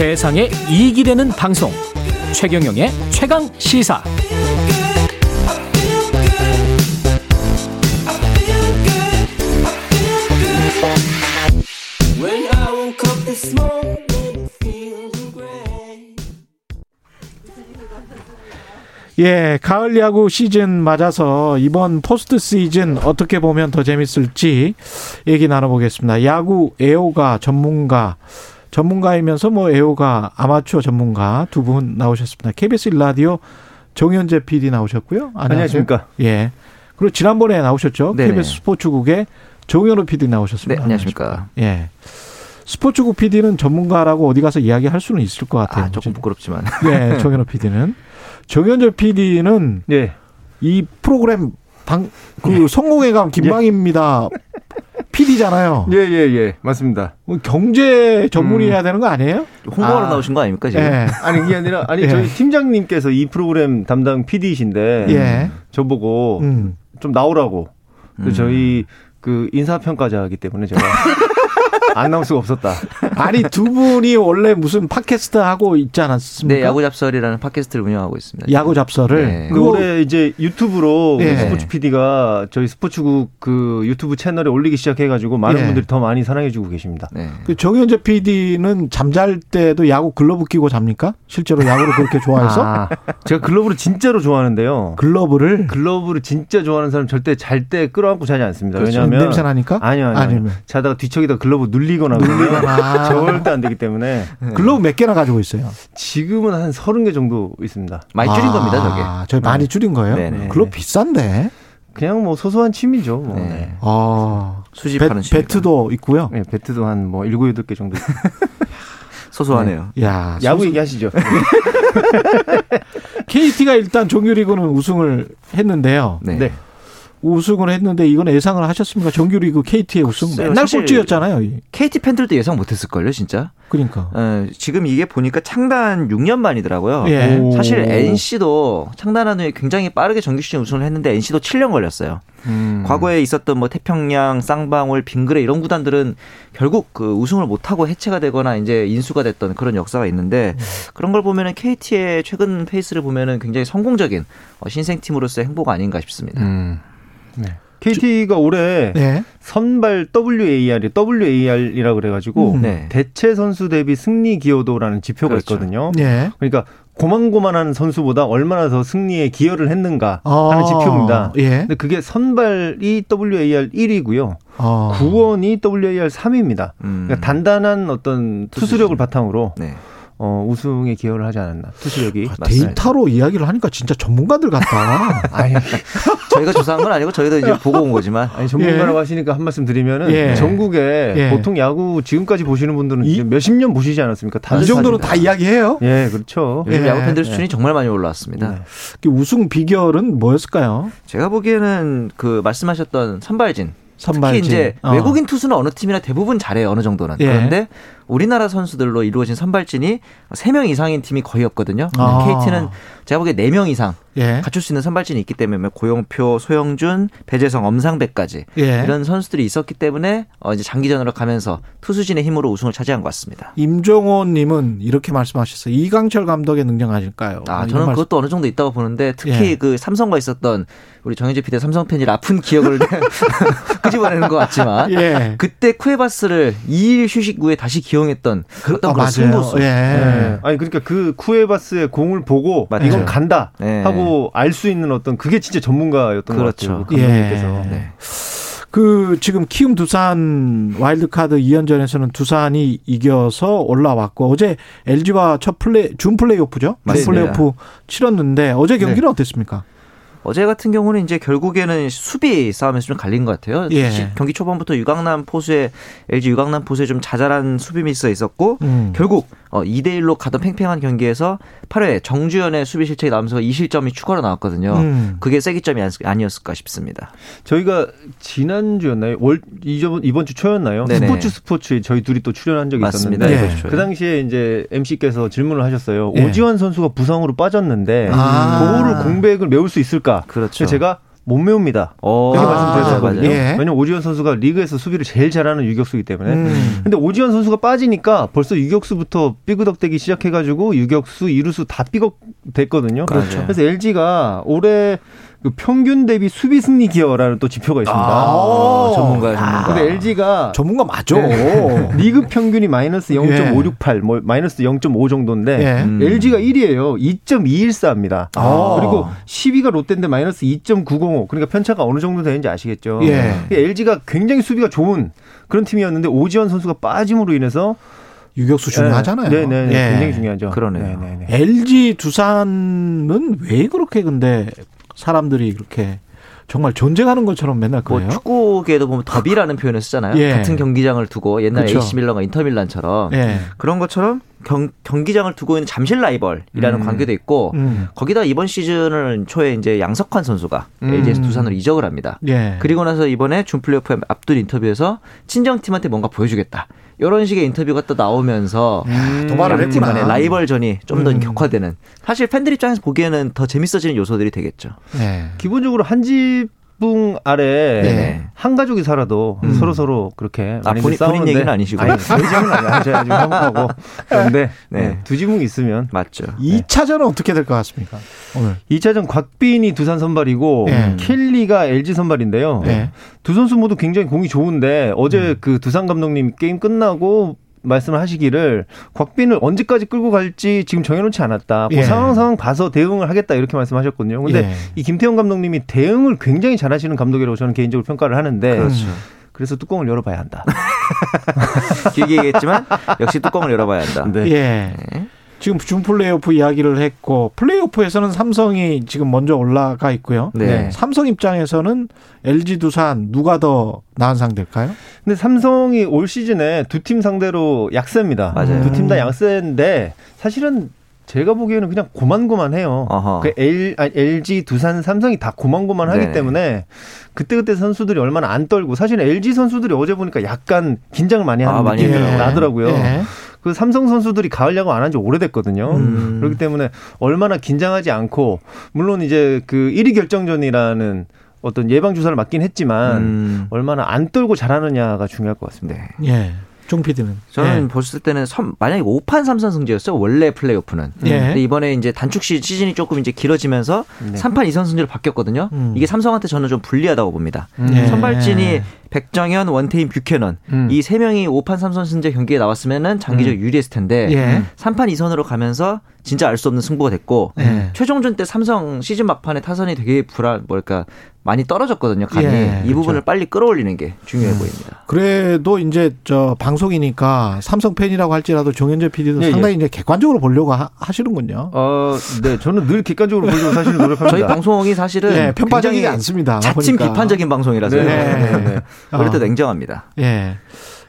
세상에 이익이 되는 방송. 최경영의 최강 시사. 예, 가을 야구 시즌 맞아서 이번 포스트 시즌 어떻게 보면 더 재밌을지 얘기 나눠보겠습니다. 야구 애호가 전문가, 전문가이면서 뭐 애호가 아마추어 전문가 두 분 나오셨습니다. KBS 라디오 정현재 PD 나오셨고요. 안녕하십니까. 예. 그리고 지난번에 나오셨죠. 네네. KBS 스포츠국의 정현호 PD 나오셨습니다. 네, 안녕하십니까. 예. 스포츠국 PD는 전문가라고 어디 가서 이야기할 수는 있을 것 같아요. 아, 조금 부끄럽지만. 네, 정현호 PD는. 정현철 PD는 네. 이 프로그램 방, 그 성공회 감 김방입니다. PD잖아요. 예, 예, 예. 맞습니다. 경제 전문이어야 음. 되는 거 아니에요? 홍보하러 아. 나오신 거 아닙니까, 지금? 예. 아니, 그게 아니라, 아니, 예. 저희 팀장님께서 이 프로그램 담당 PD이신데, 예. 저보고 음. 좀 나오라고. 음. 저희 그 인사평가자이기 때문에 제가 안 나올 수가 없었다. 아니, 두 분이 원래 무슨 팟캐스트 하고 있지 않았습니까? 네, 야구 잡설이라는 팟캐스트를 운영하고 있습니다. 야구 잡설을. 네. 그 올해 이제 유튜브로 예. 스포츠 PD가 저희 스포츠국 그 유튜브 채널에 올리기 시작해가지고 많은 예. 분들이 더 많이 사랑해주고 계십니다. 네. 그 정현재 PD는 잠잘 때도 야구 글러브 끼고 잡니까? 실제로 야구를 그렇게 좋아해서? 아, 제가 글러브를 진짜로 좋아하는데요. 글러브를 글러브를 진짜 좋아하는 사람 절대 잘 때 끌어안고 자지 않습니다. 그렇죠. 왜냐하면 냄새 나니까? 아니요, 아니요. 아니면. 자다가 뒤척이다 글러브 눌리거나 눌리거나. 절대 안 되기 때문에 글러브 몇 개나 가지고 있어요? 지금은 한 서른 개 정도 있습니다. 많이 줄인 겁니다, 저게. 아, 저희 많이 줄인 거예요? 네네. 글러브 비싼데? 그냥 뭐 소소한 취미죠. 뭐. 네. 네. 아, 수집하는 배, 취미가. 배트도 있고요. 네, 배트도 한 뭐 일곱 여덟 개 정도. 소소하네요. 야, 야구 소수- 얘기하시죠. KT가 일단 정규리그는 우승을 했는데요. 네. 네. 우승을 했는데 이건 예상을 하셨습니까? 정규리그 KT의 우승 맨날 꼴찌였잖아요. 이. KT 팬들도 예상 못했을걸요, 진짜. 그러니까. 어, 지금 이게 보니까 창단 6년 만이더라고요. 예. 오. 사실 NC도 창단한 후에 굉장히 빠르게 정규 시즌 우승을 했는데 NC도 7년 걸렸어요. 음. 과거에 있었던 뭐 태평양, 쌍방울, 빙그레 이런 구단들은 결국 그 우승을 못하고 해체가 되거나 이제 인수가 됐던 그런 역사가 있는데 그런 걸 보면은 KT의 최근 페이스를 보면은 굉장히 성공적인 어, 신생팀으로서의 행보가 아닌가 싶습니다. 음. 네. KT가 올해 네. 선발 WAR이 WAR이라고 그래가지고 음. 네. 대체 선수 대비 승리 기여도라는 지표가 그렇죠. 있거든요. 네. 그러니까 고만고만한 선수보다 얼마나 더 승리에 기여를 했는가 아, 하는 지표입니다. 예. 근데 그게 선발이 WAR 1위고요. 아. 구원이 WAR 3위입니다. 음. 그러니까 단단한 어떤 투수력을. 바탕으로 네. 어, 우승에 기여를 하지 않았나. 투수력이. 아. 데이터로 이야기를 하니까 진짜 전문가들 같다. 아니, 저희가 조사한 건 아니고 저희도 이제 보고 온 거지만 아니 전문가라고 하시니까 한 말씀 드리면은 예. 전국에 예. 보통 야구 지금까지 보시는 분들은 이- 몇십 년 보시지 않았습니까? 다들 이 정도로 다 이야기해요. 예, 그렇죠. 요즘 예. 야구 팬들 수준이 정말 많이 올라왔습니다. 네. 그 우승 비결은 뭐였을까요? 제가 보기에는 그 말씀하셨던 선발진 선발진. 특히 이제 어. 외국인 투수는 어느 팀이나 대부분 잘해요 어느 정도는 예. 그런데 우리나라 선수들로 이루어진 선발진이 3명 이상인 팀이 거의 없거든요. 아. KT는 제가 보기에 4명 이상 예. 갖출 수 있는 선발진이 있기 때문에 뭐 고용표, 소영준, 배재성, 엄상배까지 예. 이런 선수들이 있었기 때문에 어 이제 장기전으로 가면서 투수진의 힘으로 우승을 차지한 것 같습니다. 임종호님은 이렇게 말씀하셨어요. 이강철 감독의 능력 아닐까요? 아, 이런 저는 말씀- 그것도 어느 정도 있다고 보는데 특히 예. 그 삼성과 있었던 우리 정현재 PD 삼성 팬이 아픈 기억을 끄집어내는 것 같지만 예. 그때 쿠에바스를 2일 휴식 후에 다시 기 용했던 그- 어떤 아, 그런. 승부수. 예. 예. 아니 그러니까 그 쿠에바스의 공을 보고 맞죠. 이건 간다 네. 하고 알 수 있는 어떤 그게 진짜 전문가였던 그렇죠. 것 같아요. 그 감독님께서. 예. 네. 그 지금 키움 두산 와일드카드 2연전에서는 두산이 이겨서 올라왔고 어제 LG와 첫 플레이 준 플레이오프죠. 준 맞습니다. 플레이오프 치렀는데 어제 경기는 네. 어땠습니까? 어제 같은 경우는 이제 결국에는 수비 싸움에서 좀 갈린 것 같아요. 예. 시- 경기 초반부터 유강남 포수의 LG 유강남 포수의 좀 자잘한 수비 미스가 있었고 음. 결국 어 2대 1로 가던 팽팽한 경기에서 8회 정주현의 수비 실책이 나오면서 2실점이 추가로 나왔거든요. 음. 그게 세기점이 아니- 아니었을까 싶습니다. 저희가 지난주였나요? 월 이번 이번 주 초였나요? 네네. 스포츠 스포츠에 저희 둘이 또 출연한 적이 맞습니다. 있었는데 네. 주에. 그 당시에 이제 MC께서 질문을 하셨어요. 예. 오지환 선수가 부상으로 빠졌는데 아. 그거를 공백을 메울 수 있을까? 그렇죠. 제가 못 메웁니다. 어, 이렇게 아, 말씀드렸거든요. 맞아요. 예. 왜냐면 오지원 선수가 리그에서 수비를 제일 잘하는 유격수이기 때문에. 음. 근데 오지원 선수가 빠지니까 벌써 유격수부터 삐그덕대기 시작해가지고 유격수, 이루수 다 삐걱댔거든요. 그렇죠. 그래서 LG가 올해 그 평균 대비 수비 승리 기여라는 또 지표가 있습니다. 아, 전문가 전문가. 근데 LG가 전문가 맞죠? 리그 평균이 마이너스 0.568, 뭐 마이너스 0.5 정도인데 예. 음. LG가 1위예요. 2.214입니다. 아. 그리고 10위가 롯데인데 마이너스 2.905. 그러니까 편차가 어느 정도 되는지 아시겠죠. 예. LG가 굉장히 수비가 좋은 그런 팀이었는데 오지원 선수가 빠짐으로 인해서 유격수 중요하잖아요. 네, 네, 네. 예. 굉장히 중요하죠. 그러네요. 네, 네, 네. LG 두산은 왜 그렇게 근데 사람들이 그렇게 정말 존재하는 것처럼 맨날 뭐 그래요? 축구계에도 보면 더비라는 표현을 쓰잖아요. 예. 같은 경기장을 두고 옛날 그쵸. AC 밀런과 인터 밀란처럼 예. 그런 것처럼 경, 경기장을 두고 있는 잠실 라이벌이라는 음. 관계도 있고 음. 거기다 이번 시즌을 초에 이제 양석환 선수가 음. LG에서 두산으로 이적을 합니다. 예. 그리고 나서 이번에 준 플레이오프 앞둔 인터뷰에서 친정팀한테 뭔가 보여주겠다. 이런 식의 인터뷰가 또 나오면서 야, 도발을 양팀 간의 했구나. 라이벌전이 좀더 음. 격화되는 사실 팬들 입장에서 보기에는 더 재밌어지는 요소들이 되겠죠. 예. 기본적으로 한 지붕 아래 네. 한 가족이 살아도 음. 서로 서로 그렇게 아, 많이 본인- 본인 얘기는 아니시고요. 아니, 저희 집은 아니에요. 제가 지금 한국하고 그런데 네. 네. 두 지붕 있으면 맞죠. 이차전은 어떻게 될 것 같습니까? 오늘. 2차전 곽빈이 두산 선발이고 예. 켈리가 LG 선발인데요. 예. 두 선수 모두 굉장히 공이 좋은데 어제 음. 그 두산 감독님 게임 끝나고 말씀을 하시기를 곽빈을 언제까지 끌고 갈지 지금 정해놓지 않았다. 그 예. 상황 상황 봐서 대응을 하겠다 이렇게 말씀하셨거든요. 근데 예. 이 김태형 감독님이 대응을 굉장히 잘하시는 감독이라고 저는 개인적으로 평가를 하는데 그렇죠. 그래서 뚜껑을 열어봐야 한다. 길게 얘기했지만 역시 뚜껑을 열어봐야 한다. 네. 예. 네. 지금 준 플레이오프 이야기를 했고 플레이오프에서는 삼성이 지금 먼저 올라가 있고요. 네. 삼성 입장에서는 LG 두산 누가 더 나은 상대일까요? 근데 삼성이 올 시즌에 두 팀 상대로 약세입니다. 맞아요. 두 팀 다 약세인데 사실은 제가 보기에는 그냥 고만고만해요. 그 L, 아니, LG, 두산, 삼성이 다 고만고만하기 네. 때문에 그때그때 선수들이 얼마나 안 떨고 사실 LG 선수들이 어제 보니까 약간 긴장을 많이 하는 아, 느낌이 했더라고요. 나더라고요. 예. 그 삼성 선수들이 가을 야구 안 한 지 오래됐거든요. 음. 그렇기 때문에 얼마나 긴장하지 않고 물론 이제 그 1위 결정전이라는 어떤 예방 주사를 맞긴 했지만 음. 얼마나 안 떨고 잘하느냐가 중요할 것 같습니다. 네. 예. 종 PD는. 저는 봤을 때는 선- 만약에 5판 3선 승제였어요. 원래 플레이오프는. 예. 근데 이번에 이제 단축 시 시즌이 조금 이제 길어지면서 네. 3판 2선 승제로 바뀌었거든요. 음. 이게 삼성한테 저는 좀 불리하다고 봅니다. 예. 선발진이 백정현, 원태인, 뷰캐넌 음. 이세 명이 5판 3선 승제 경기에 나왔으면은 장기적으로 유리했을 텐데 예. 3판 2선으로 가면서 진짜 알 수 없는 승부가 됐고 예. 최종전 때 삼성 시즌 막판에 타선이 되게 불안 뭐랄까 많이 떨어졌거든요. 간이 예, 이 부분을 그렇죠. 빨리 끌어올리는 게 중요해 보입니다. 그래도 이제 저 방송이니까 삼성 팬이라고 할지라도 종현재 PD도 예, 상당히 이제 객관적으로 보려고 하, 시는군요 어, 네, 저는 늘 객관적으로 보려고 사실 노력합니다. 저희 방송이 사실은 예, 편파적이지 않습니다. 자칭 보니까. 비판적인 방송이라서요. 네, 네, 네. 그럴 때 어. 냉정합니다. 예.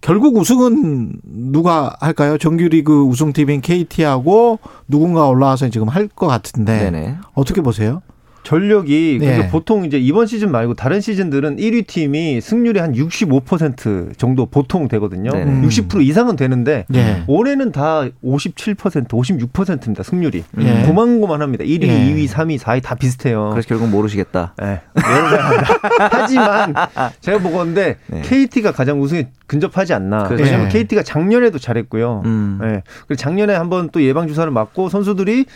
결국 우승은 누가 할까요? 정규리그 우승팀인 KT하고 누군가 올라와서 지금 할 것 같은데 네네. 어떻게 보세요? 전력이 네. 그러니까 보통 이제 이번 시즌 말고 다른 시즌들은 1위 팀이 승률이 한 65% 정도 보통 되거든요. 네네. 60% 이상은 되는데 예. 올해는 다 57%, 56%입니다. 승률이. 예. 고만고만합니다. 1위, 예. 2위, 3위, 4위 다 비슷해요. 그래서 결국 모르시겠다. 네. 하지만 제가 보건데 네. KT가 가장 우승에 근접하지 않나. 그렇죠. 왜냐하면 네. KT가 작년에도 잘했고요. 음. 네. 그리고 작년에 한번 또 예방 주사를 맞고 선수들이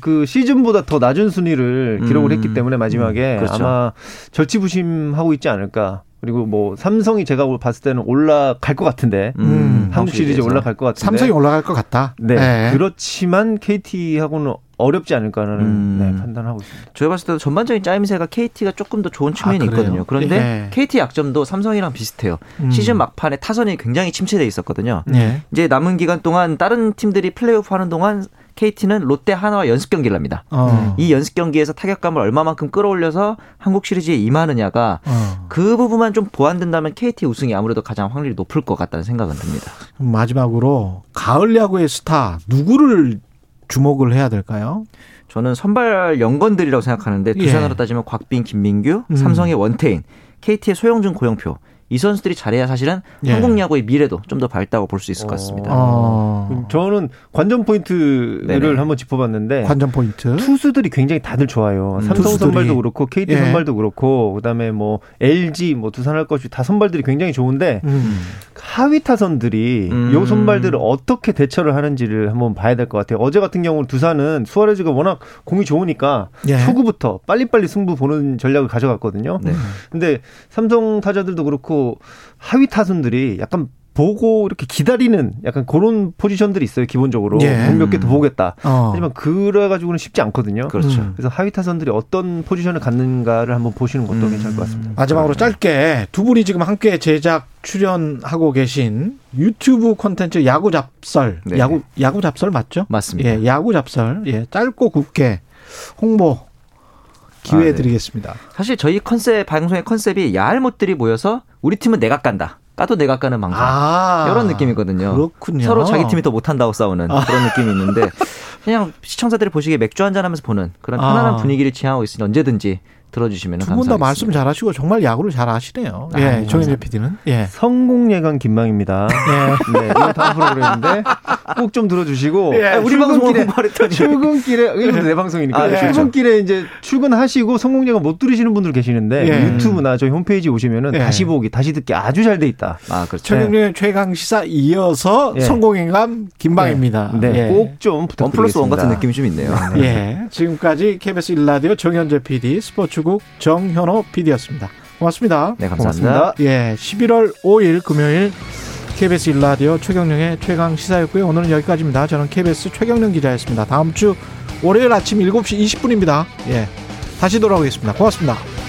그 시즌보다 더 낮은 순위를 기록을 음. 했기 때문에 마지막에 그렇죠. 아마 절치부심하고 있지 않을까. 그리고 뭐 삼성이 제가 봤을 때는 올라갈 것 같은데 음. 한국 시리즈 올라갈 것 같은데 삼성이 올라갈 것 같다. 네. 예. 그렇지만 KT하고는 어렵지 않을까라는 음. 네, 판단하고 있습니다. 저희 봤을 때도 전반적인 짜임새가 KT가 조금 더 좋은 측면이 아? 있거든요. 그런데 예. KT 약점도 삼성이랑 비슷해요. 음. 시즌 막판에 타선이 굉장히 침체돼 있었거든요. 예. 이제 남은 기간 동안 다른 팀들이 플레이오프 하는 동안 KT는 롯데 하나와 연습 경기를 합니다. 어. 이 연습 경기에서 타격감을 얼마만큼 끌어올려서 한국 시리즈에 임하느냐가 어. 그 부분만 좀 보완된다면 KT 우승이 아무래도 가장 확률이 높을 것 같다는 생각은 듭니다. 마지막으로 가을 야구의 스타 누구를 주목을 해야 될까요? 저는 선발 연건들이라고 생각하는데 예. 두산으로 따지면 곽빈, 김민규, 음. 삼성의 원태인, KT의 소영준, 고영표 이 선수들이 잘해야 사실은 예. 한국 야구의 미래도 좀 더 밝다고 볼 수 있을 것 같습니다. 어. 음, 저는 관전 포인트를 네네. 한번 짚어봤는데 관전 포인트. 투수들이 굉장히 다들 좋아요. 음, 삼성 투수들이. 선발도 그렇고 KT 예. 선발도 그렇고 그다음에 뭐 LG 뭐 두산할 것이 다 선발들이 굉장히 좋은데 음. 하위 타선들이 음. 요 선발들을 어떻게 대처를 하는지를 한번 봐야 될 것 같아요. 어제 같은 경우는 두산은 수아레즈가 워낙 공이 좋으니까 예. 초구부터 빨리빨리 승부 보는 전략을 가져갔거든요. 네. 근데 삼성 타자들도 그렇고 하위 타선들이 약간 보고 이렇게 기다리는 약간 그런 포지션들이 있어요. 기본적으로 예. 공몇개 더 보겠다. 어. 하지만 그래가지고는 쉽지 않거든요. 그렇죠. 음. 그래서 하위 타선들이 어떤 포지션을 갖는가를 한번 보시는 것도 음. 괜찮을 것 같습니다. 마지막으로 짧게 두 분이 지금 함께 제작 출연하고 계신 유튜브 콘텐츠 야구 잡설 네. 야구 야구 잡설 맞죠? 맞습니다. 예, 야구 잡설 예, 짧고 굵게 홍보 기회 아, 네. 드리겠습니다. 사실 저희 컨셉 방송의 컨셉이 야할 못들이 모여서 우리 팀은 내가 깐다. 까도 내가 까는 방송. 아 이런 느낌이거든요. 그렇군요. 서로 자기 팀이 더 못한다고 싸우는 그런 느낌이 있는데 그냥 시청자들이 보시기에 맥주 한잔 하면서 보는 그런 편안한 아. 분위기를 지향하고 있으니 언제든지 들어주시면 두분 다. 말씀 잘하시고 정말 야구를 잘 아시네요. 아, 예. 정현재 PD는 예. 성공 예감 김망입니다. 예. 네, 이거 다음 프로그램인데 꼭 좀 들어주시고 예, 우리 방송을 출근길에 공부하랬더니 출근길에 이거 내 방송이니까 아, 네, 출근길에 이제 출근하시고 성공 예감 못 들으시는 분들 계시는데 예. 유튜브나 저희 홈페이지 오시면은 예. 다시 보기, 다시 듣기 아주 잘 돼 있다. 아 그렇죠. 최경련의 최강 시사 이어서 예. 성공인감 김방입니다. 네, 예. 꼭좀원 부탁드리겠습니다. 플러스 원 같은 느낌이 좀 있네요. 예. 지금까지 KBS 일라디오 정현재 PD, 스포츠 국 정현호 PD였습니다. 고맙습니다. 네 감사합니다. 고맙습니다. 예, 11월 5일 금요일 KBS 일라디오 최경령의 최강 시사였고요. 오늘은 여기까지입니다. 저는 KBS 최경령 기자였습니다. 다음 주 월요일 아침 7시 20분입니다. 예. 다시 돌아오겠습니다. 고맙습니다.